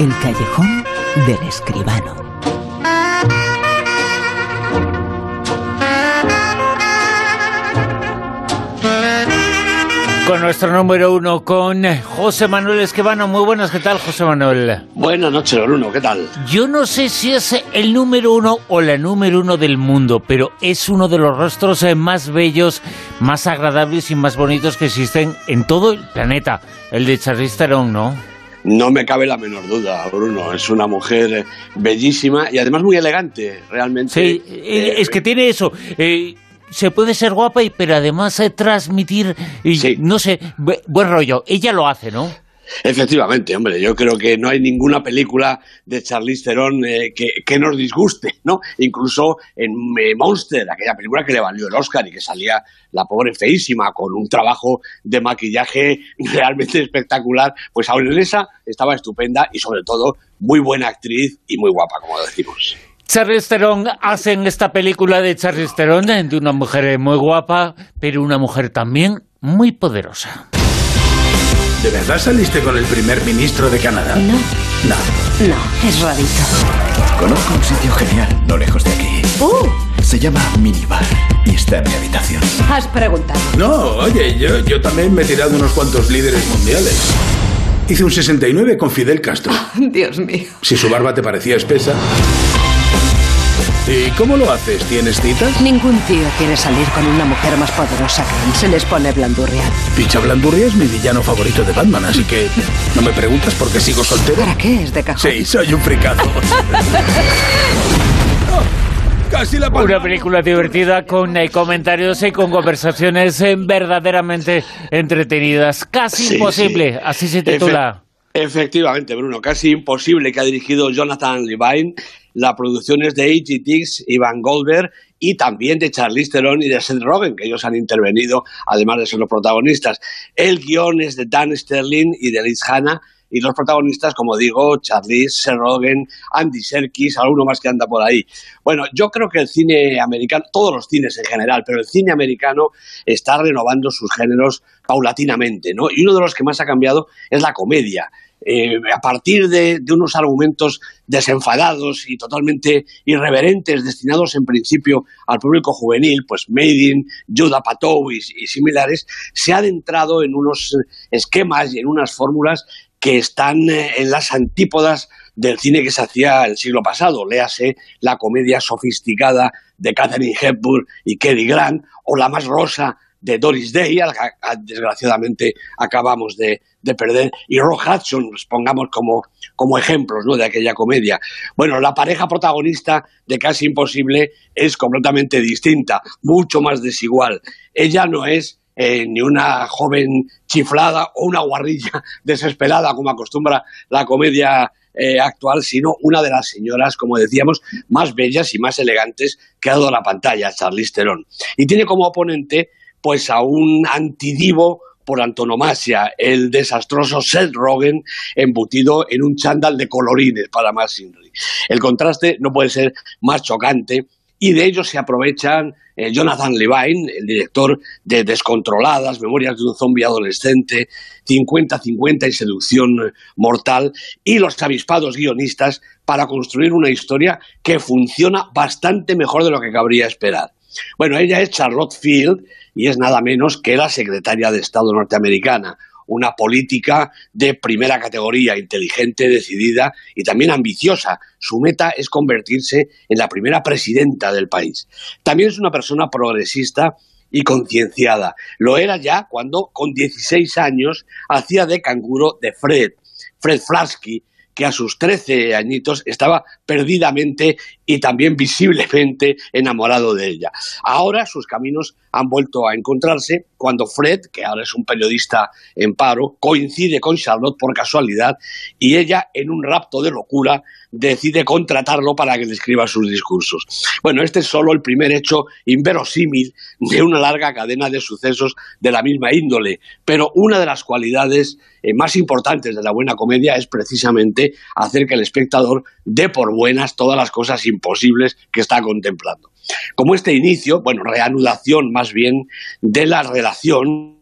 El callejón del escribano. Con nuestro número uno, con José Manuel Esquivano. Muy buenas, ¿qué tal, José Manuel? Buenas noches, Bruno, ¿qué tal? Yo no sé si es el número uno o la número uno del mundo, pero es uno de los rostros eh, más bellos, más agradables y más bonitos que existen en todo el planeta, el de Charlize Theron, ¿no? No me cabe la menor duda, Bruno. Es una mujer bellísima y además muy elegante, realmente. Sí, eh, es que tiene eso. Eh, se puede ser guapa, y, pero además eh, transmitir, y, no sé, buen rollo. Ella lo hace, ¿no? Efectivamente, hombre, yo creo que no hay ninguna película de Charlize Theron eh, que, nos disguste, ¿no? Incluso en eh, Monster, aquella película que le valió el Oscar y que salía la pobre feísima con un trabajo de maquillaje realmente espectacular, pues aún en esa estaba estupenda y sobre todo muy buena actriz y muy guapa, como decimos. Charlize Theron hace en esta película de Charlize Theron de una mujer muy guapa, pero una mujer también muy poderosa. ¿De verdad saliste con el primer ministro de Canadá? No. No. No, es rarito. Conozco un sitio genial, no lejos de aquí. ¡Uh! Se llama Minibar y está en mi habitación. Has preguntado. No, oye, yo, yo también me he tirado unos cuantos líderes mundiales. Hice un 69 con Fidel Castro. Dios mío. Si su barba te parecía espesa. ¿Y cómo lo haces? ¿Tienes citas? Ningún tío quiere salir con una mujer más poderosa que él. Se les pone blandurria. Picha Blandurria es mi villano favorito de Batman, así que no me preguntas por qué sigo soltero. ¿Para qué? ¿Es de cajón? Sí, soy un fricado. casi la Una película divertida con eh, comentarios y con conversaciones eh, verdaderamente entretenidas. Casi imposible, así se titula. Efectivamente, Bruno, casi imposible que ha dirigido Jonathan Levine la producción es de A.G. y Van Goldberg y también de Charlize Theron y de Seth Rogen, que ellos han intervenido, además de ser los protagonistas. El guion es de Dan Sterling y de Liz Hanna, y los protagonistas, como digo, Charlize, Seth Rogen, Andy Serkis, alguno más que anda por ahí. Bueno, yo creo que el cine americano, todos los cines en general, pero el cine americano está renovando sus géneros paulatinamente, ¿no? Y uno de los que más ha cambiado es la comedia. Eh, a partir de, unos argumentos desenfadados y totalmente irreverentes, destinados en principio al público juvenil, pues Made in, Judah Patou y, y similares, se ha adentrado en unos esquemas y en unas fórmulas que están eh, en las antípodas del cine que se hacía el siglo pasado, léase la comedia sofisticada de Catherine Hepburn y Cary Grant, o la más rosa de Doris Day, a la que desgraciadamente acabamos de, perder, y Rock Hudson, pues, pongamos como, como ejemplos ¿no? de aquella comedia. Bueno, la pareja protagonista de Casi Imposible es completamente distinta, mucho más desigual. Ella no es eh, ni una joven chiflada o una guarrilla desesperada, como acostumbra la comedia eh, actual, sino una de las señoras, como decíamos, más bellas y más elegantes que ha dado la pantalla, Charlize Theron. Y tiene como oponente pues a un antidivo por antonomasia, el desastroso Seth Rogen embutido en un chándal de colorines para más El contraste no puede ser más chocante y de ello se aprovechan eh, Jonathan Levine, el director de Descontroladas, Memorias de un zombie adolescente, 50-50 y Seducción mortal, y los avispados guionistas para construir una historia que funciona bastante mejor de lo que cabría esperar. Bueno, ella es Charlotte Field y es nada menos que la secretaria de Estado norteamericana, una política de primera categoría, inteligente, decidida y también ambiciosa. Su meta es convertirse en la primera presidenta del país. También es una persona progresista y concienciada. Lo era ya cuando, con 16 años, hacía de canguro de Fred, Fred Flasky, que a sus 13 añitos estaba perdidamente y también visiblemente enamorado de ella. Ahora sus caminos han vuelto a encontrarse cuando Fred, que ahora es un periodista en paro, coincide con Charlotte por casualidad y ella, en un rapto de locura, decide contratarlo para que le escriba sus discursos. Bueno, este es solo el primer hecho inverosímil de una larga cadena de sucesos de la misma índole, pero una de las cualidades eh, más importantes de la buena comedia es precisamente hacer que el espectador dé por buenas todas las cosas imposibles que está contemplando. Como este inicio, bueno, reanudación más bien de la relación,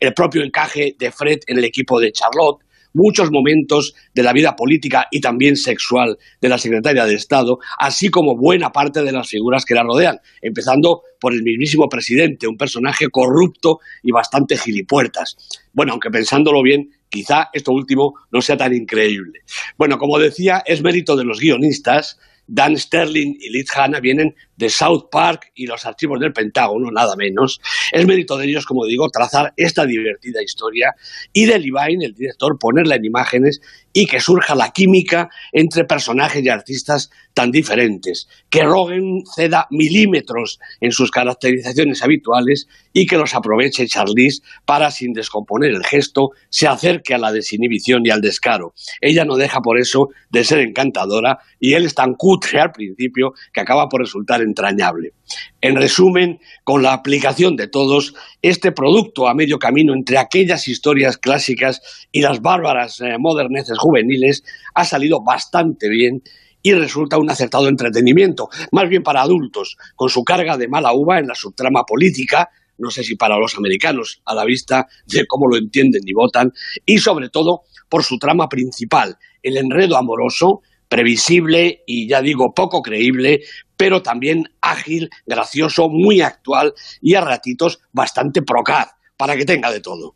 el propio encaje de Fred en el equipo de Charlotte, muchos momentos de la vida política y también sexual de la secretaria de Estado, así como buena parte de las figuras que la rodean, empezando por el mismísimo presidente, un personaje corrupto y bastante gilipuertas. Bueno, aunque pensándolo bien, quizá esto último no sea tan increíble. Bueno, como decía, es mérito de los guionistas, Dan Sterling y Liz Hanna vienen de South Park y los archivos del Pentágono, nada menos. Es mérito de ellos, como digo, trazar esta divertida historia y de Levine, el director, ponerla en imágenes y que surja la química entre personajes y artistas tan diferentes, que Rogen ceda milímetros en sus caracterizaciones habituales y que los aproveche Charlize para, sin descomponer el gesto, se acerque a la desinhibición y al descaro. Ella no deja por eso de ser encantadora y él es tan cutre al principio que acaba por resultar entrañable. En resumen, con la aplicación de todos, este producto a medio camino entre aquellas historias clásicas y las bárbaras eh, moderneces juveniles ha salido bastante bien y resulta un acertado entretenimiento, más bien para adultos, con su carga de mala uva en la subtrama política, no sé si para los americanos, a la vista de cómo lo entienden y votan, y sobre todo por su trama principal, el enredo amoroso, previsible y ya digo poco creíble, pero también ágil, gracioso, muy actual y a ratitos bastante procaz, para que tenga de todo.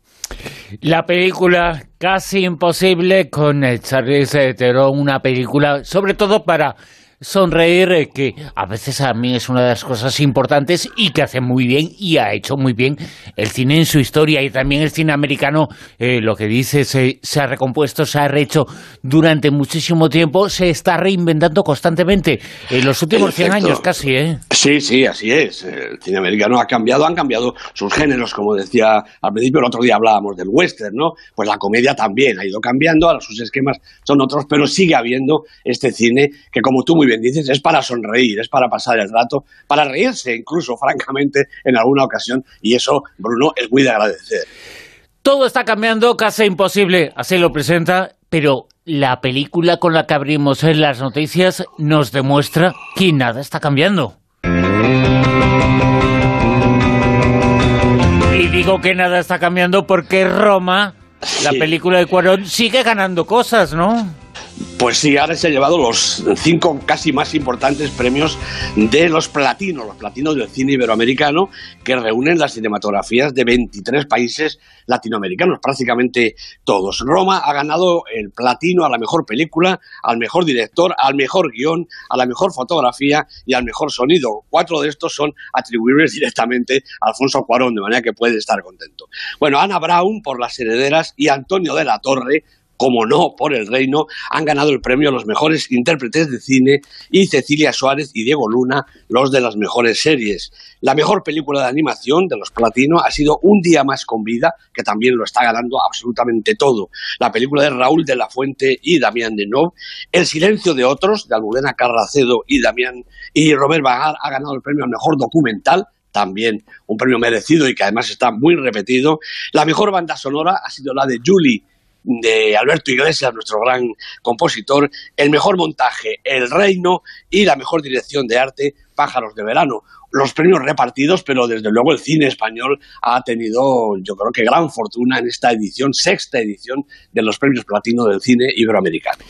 La película Casi Imposible con Charlize Theron, una película sobre todo para sonreír, eh, que a veces a mí es una de las cosas importantes y que hace muy bien y ha hecho muy bien el cine en su historia y también el cine americano, eh, lo que dice, se, ha recompuesto, se ha rehecho durante muchísimo tiempo, se está reinventando constantemente en los últimos 100 años casi, ¿eh? Sí, sí, así es. El cine americano ha cambiado, han cambiado sus géneros, como decía al principio, el otro día hablábamos del western, ¿no? Pues la comedia también ha ido cambiando, ahora sus esquemas son otros, pero sigue habiendo este cine que, como tú muy bien dices, es para sonreír, es para pasar el rato, para reírse incluso, francamente, en alguna ocasión, y eso, Bruno, es muy de agradecer. Todo está cambiando, casi imposible, así lo presenta, pero la película con la que abrimos en las noticias nos demuestra que nada está cambiando. Y digo que nada está cambiando porque Roma, la película de Cuarón, sigue ganando cosas, ¿no? Pues sí, ahora se ha llevado los cinco casi más importantes premios de los platinos, los platinos del cine iberoamericano, que reúnen las cinematografías de 23 países latinoamericanos, prácticamente todos. Roma ha ganado el platino a la mejor película, al mejor director, al mejor guion, a la mejor fotografía y al mejor sonido. Cuatro de estos son atribuibles directamente a Alfonso Cuarón, de manera que puede estar contento. Bueno, Ana Brown por Las Herederas y Antonio de la Torre como no por el reino, han ganado el premio a los mejores intérpretes de cine y Cecilia Suárez y Diego Luna los de las mejores series. La mejor película de animación de los Platino ha sido Un día más con vida, que también lo está ganando absolutamente todo. La película de Raúl de la Fuente y Damián Denov. El silencio de otros, de Almudena Carracedo y Damián y Robert Bagar ha ganado el premio al mejor documental también un premio merecido y que además está muy repetido. La mejor banda sonora ha sido la de Julie de Alberto Iglesias, nuestro gran compositor, el mejor montaje, El Reino y la mejor dirección de arte, Pájaros de Verano los premios repartidos, pero desde luego el cine español ha tenido, yo creo que gran fortuna en esta edición, sexta edición de los premios platino del cine iberoamericano.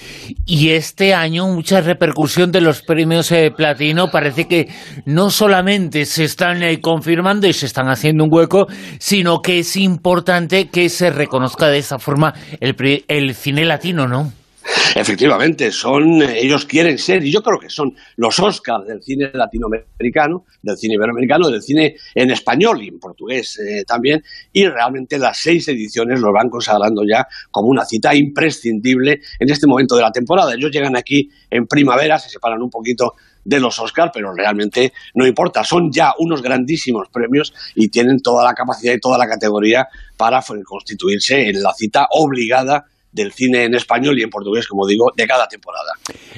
Y este año mucha repercusión de los premios eh, platino, parece que no solamente se están eh, confirmando y se están haciendo un hueco, sino que es importante que se reconozca de esa forma el, el cine latino, ¿no? Efectivamente, son, ellos quieren ser, y yo creo que son los Oscars del cine latinoamericano, del cine iberoamericano, del cine en español y en portugués eh, también, y realmente las seis ediciones los van consagrando ya como una cita imprescindible en este momento de la temporada. Ellos llegan aquí en primavera, se separan un poquito de los Oscars, pero realmente no importa, son ya unos grandísimos premios y tienen toda la capacidad y toda la categoría para constituirse en la cita obligada del cine en español y en portugués, como digo, de cada temporada.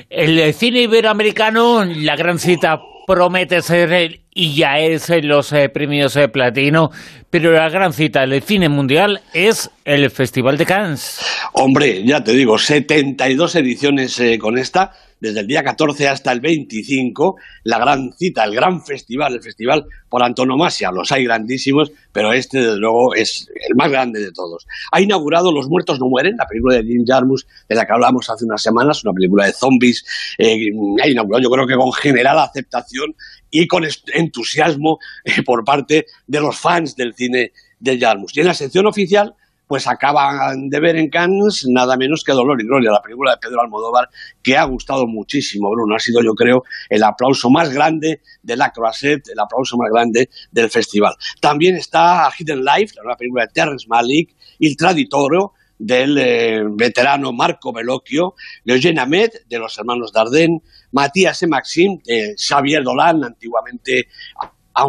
El cine iberoamericano, la gran cita promete ser y ya es en los eh, premios de platino, pero la gran cita del cine mundial es el Festival de Cannes. Hombre, ya te digo, 72 ediciones eh, con esta, desde el día 14 hasta el 25, la gran cita, el gran festival, el festival por antonomasia. Los hay grandísimos, pero este, desde luego, es el más grande de todos. Ha inaugurado Los muertos no mueren, la película de Jim Jarmus, de la que hablamos hace unas semanas, una película de zombies. Eh, ha inaugurado, yo creo que con general aceptación y con entusiasmo eh, por parte de los fans del cine de Jarmus. Y en la sección oficial pues acaban de ver en Cannes nada menos que Dolor y Gloria, la película de Pedro Almodóvar, que ha gustado muchísimo, Bruno. Ha sido, yo creo, el aplauso más grande de la el aplauso más grande del festival. También está Hidden Life, la película de Terrence Malick, Il Traditoro, del eh, veterano Marco Bellocchio, Eugène Ahmed, de los hermanos Dardenne, Matías E. Maxim, de Xavier Dolan, antiguamente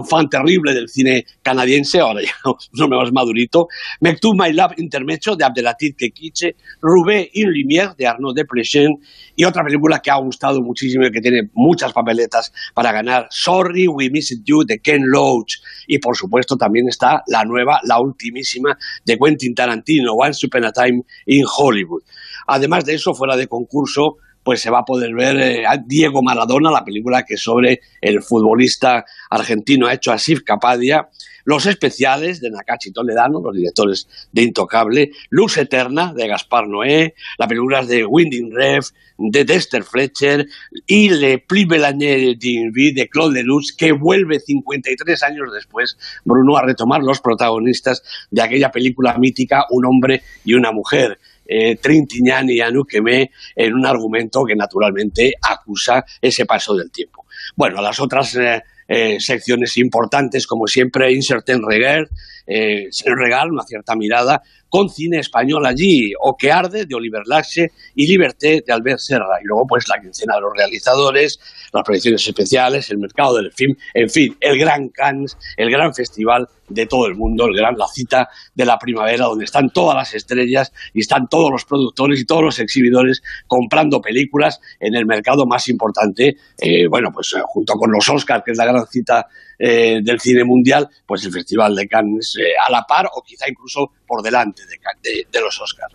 fan terrible del cine canadiense, ahora ya no me más madurito, Mektoub My Love Intermecho de Abdelatif Kekiche, Rubé in Lumière de Arnaud Desplechin y otra película que ha gustado muchísimo y que tiene muchas papeletas para ganar, Sorry We Missed You de Ken Loach y por supuesto también está la nueva, la ultimísima de Quentin Tarantino, Once Upon a Time in Hollywood. Además de eso, fuera de concurso, pues se va a poder ver eh, Diego Maradona, la película que sobre el futbolista argentino ha hecho Asif Capadia, los especiales de Nakachi Toledano, los directores de Intocable, Luz Eterna de Gaspar Noé, las películas de Winding Rev, de Dexter Fletcher y Le Plus Belanger de Claude Lelouch, que vuelve 53 años después, Bruno, a retomar los protagonistas de aquella película mítica, Un hombre y una mujer eh, Trintignant y Anuquemé en un argumento que naturalmente acusa ese paso del tiempo. Bueno, las otras eh, eh, secciones importantes, como siempre, Incertain Regard, eh, Regal, una cierta mirada, con cine español allí, O que arde, de Oliver Laxe, y Liberté, de Albert Serra. Y luego, pues, la quincena de los realizadores, las proyecciones especiales, el mercado del film, en fin, el gran Cannes, el gran festival de todo el mundo, el gran La Cita de la Primavera, donde están todas las estrellas y están todos los productores y todos los exhibidores comprando películas en el mercado más importante, eh, bueno, pues junto con los Oscars, que es la gran cita eh, del cine mundial, pues el Festival de Cannes a la par o quizá incluso por delante de, los Oscars.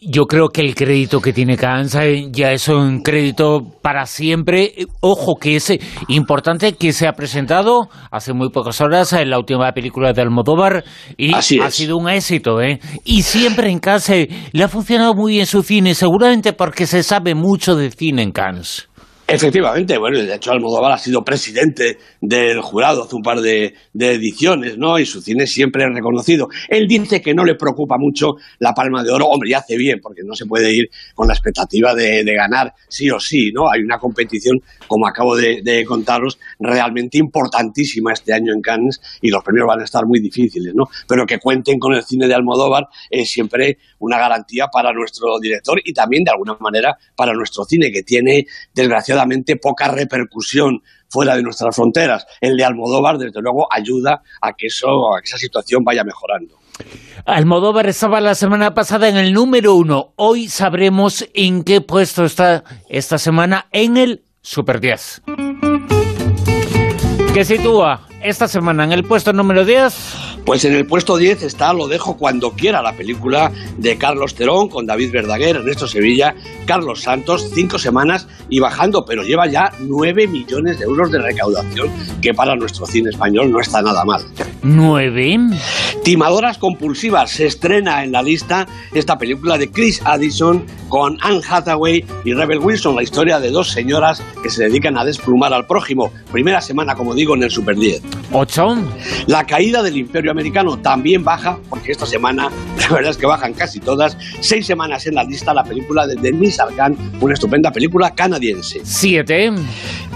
yo creo que el crédito que tiene Cannes ya es un crédito para siempre. Ojo, que es importante que se ha presentado hace muy pocas horas en la última la película de Almodóvar y ha sido un éxito, ¿eh? Y siempre en Cannes le ha funcionado muy bien su cine, seguramente porque se sabe mucho de cine en Cannes. Efectivamente, bueno, de hecho Almodóvar ha sido presidente del jurado hace un par de, ediciones, ¿no? Y su cine siempre es reconocido. Él dice que no le preocupa mucho la Palma de Oro, hombre, y hace bien, porque no se puede ir con la expectativa de, ganar sí o sí, ¿no? Hay una competición, como acabo de, contaros, realmente importantísima este año en Cannes y los premios van a estar muy difíciles, ¿no? Pero que cuenten con el cine de Almodóvar es siempre una garantía para nuestro director y también, de alguna manera, para nuestro cine, que tiene, desgraciadamente, poca repercusión fuera de nuestras fronteras. El de Almodóvar, desde luego, ayuda a que, eso, a que esa situación vaya mejorando. Almodóvar estaba la semana pasada en el número uno. Hoy sabremos en qué puesto está esta semana en el Super 10. ¿Qué sitúa esta semana en el puesto número 10? Pues en el puesto 10 está Lo dejo cuando quiera, la película de Carlos Terón con David Verdaguer, Ernesto Sevilla, Carlos Santos, cinco semanas y bajando, pero lleva ya 9 millones de euros de recaudación, que para nuestro cine español no está nada mal. ¿Nueve? Timadoras compulsivas. Se estrena en la lista esta película de Chris Addison con Anne Hathaway y Rebel Wilson, la historia de dos señoras que se dedican a desplumar al prójimo. Primera semana, como digo, en el Super 10. ¿Ocho? La caída del Imperio americano también baja, porque esta semana la verdad es que bajan casi todas. Seis semanas en la lista la película de Denis Arcand, una estupenda película canadiense. Siete.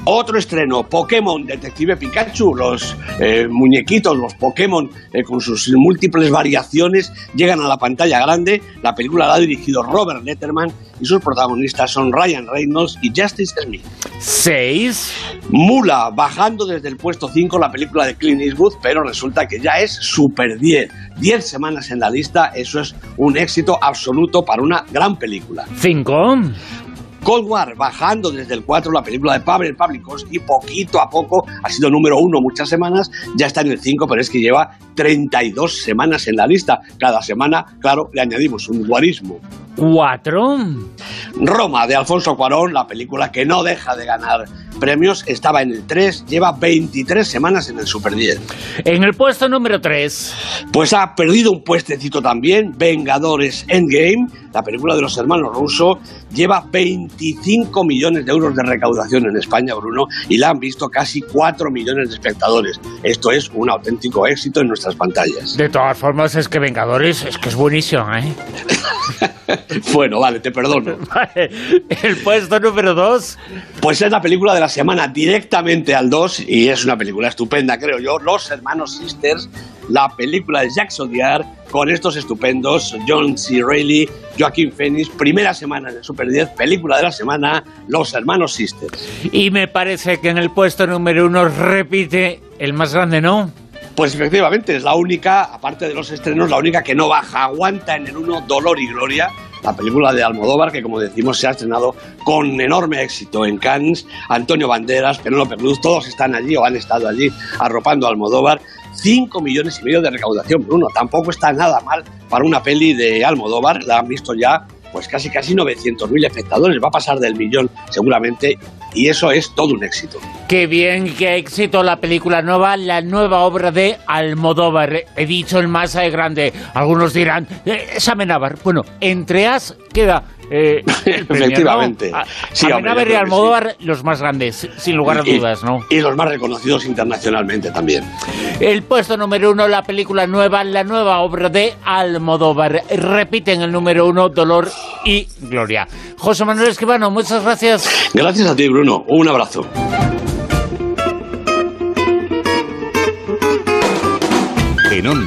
Otro estreno, Pokémon Detective Pikachu, los eh, muñequitos, los Pokémon eh, con sus múltiples variaciones llegan a la pantalla grande. La película la ha dirigido Robert Letterman y sus protagonistas son Ryan Reynolds y Justice Smith. 6. Mula, bajando desde el puesto 5 la película de Clint Eastwood, pero resulta que ya es Super 10. 10 semanas en la lista, eso es un éxito absoluto para una gran película. 5. Cold War, bajando desde el 4 la película de Pavel Pavlikovsky, poquito a poco, ha sido número 1 muchas semanas, ya está en el 5, pero es que lleva 32 semanas en la lista. Cada semana, claro, le añadimos un guarismo. ¿Cuatro? Roma, de Alfonso Cuarón, la película que no deja de ganar premios, estaba en el 3, lleva 23 semanas en el Super 10. En el puesto número 3. Pues ha perdido un puestecito también, Vengadores Endgame, la película de los hermanos Russo, lleva 25 millones de euros de recaudación en España, Bruno, y la han visto casi 4 millones de espectadores. Esto es un auténtico éxito en nuestras pantallas. De todas formas, es que Vengadores es que es buenísimo, ¿eh? bueno, vale, te perdono. Vale, el puesto número 2. Pues es la película de la semana directamente al 2 y es una película estupenda, creo yo. Los hermanos Sisters, la película de Jacques Audiard con estos estupendos John C. Reilly, Joaquín Phoenix, primera semana de Super 10, película de la semana, Los hermanos Sisters. Y me parece que en el puesto número 1 repite el más grande, ¿no? Pues efectivamente, es la única, aparte de los estrenos, la única que no baja, aguanta en el 1 Dolor y Gloria, la película de Almodóvar, que como decimos se ha estrenado con enorme éxito en Cannes. Antonio Banderas, Penélope Cruz, todos están allí o han estado allí arropando a Almodóvar. 5 millones y medio de recaudación, Bruno. Tampoco está nada mal para una peli de Almodóvar. La han visto ya pues casi casi 900.000 espectadores. Va a pasar del millón seguramente y eso es todo un éxito. Qué bien, qué éxito la película nueva, la nueva obra de Almodóvar. He dicho el más grande. Algunos dirán, eh, es Amenábar. Bueno, entre as queda eh, el premio, Efectivamente. ¿no? A- Sí, Amenábar y Almodóvar, los más grandes, sin lugar a Y- dudas, ¿no? Y los más reconocidos internacionalmente también. El puesto número uno, la película nueva, la nueva obra de Almodóvar. Repiten el número uno, Dolor y Gloria. José Manuel Esquivano, muchas gracias. Gracias a ti, Bruno. Un abrazo. En Onda